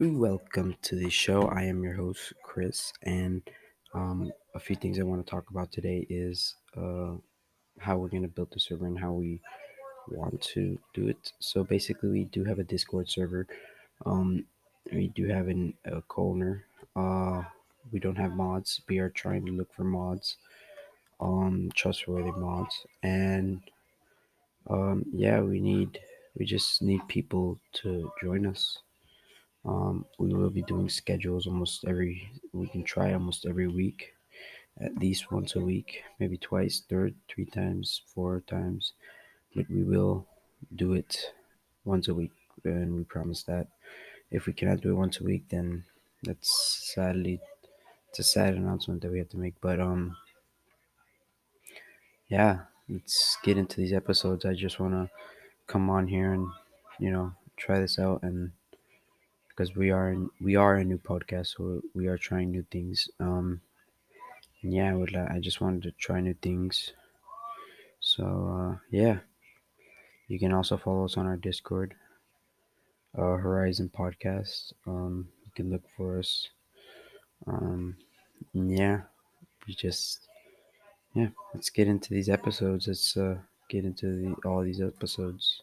Welcome to the show. I am your host, Chris, and um, a few things I want to talk about today is uh, how we're going to build the server and how we want to do it. So basically, we do have a Discord server. Um, we do have an, a co-owner. Uh, we don't have mods. We are trying to look for mods, um, trustworthy mods, and um, yeah, we need we just need people to join us. Um, we will be doing schedules almost every. We can try almost every week, at least once a week, maybe twice, third, three times, four times, but we will do it once a week, and we promise that. If we cannot do it once a week, then that's sadly it's a sad announcement that we have to make. But um, yeah, let's get into these episodes. I just want to come on here and you know try this out and because we are we are a new podcast, so we are trying new things. Um, yeah, I would li- I just wanted to try new things. So uh, yeah, you can also follow us on our Discord, uh, Horizon Podcast. Um, you can look for us. Um, yeah, we just yeah, let's get into these episodes. Let's uh, get into the, all these episodes.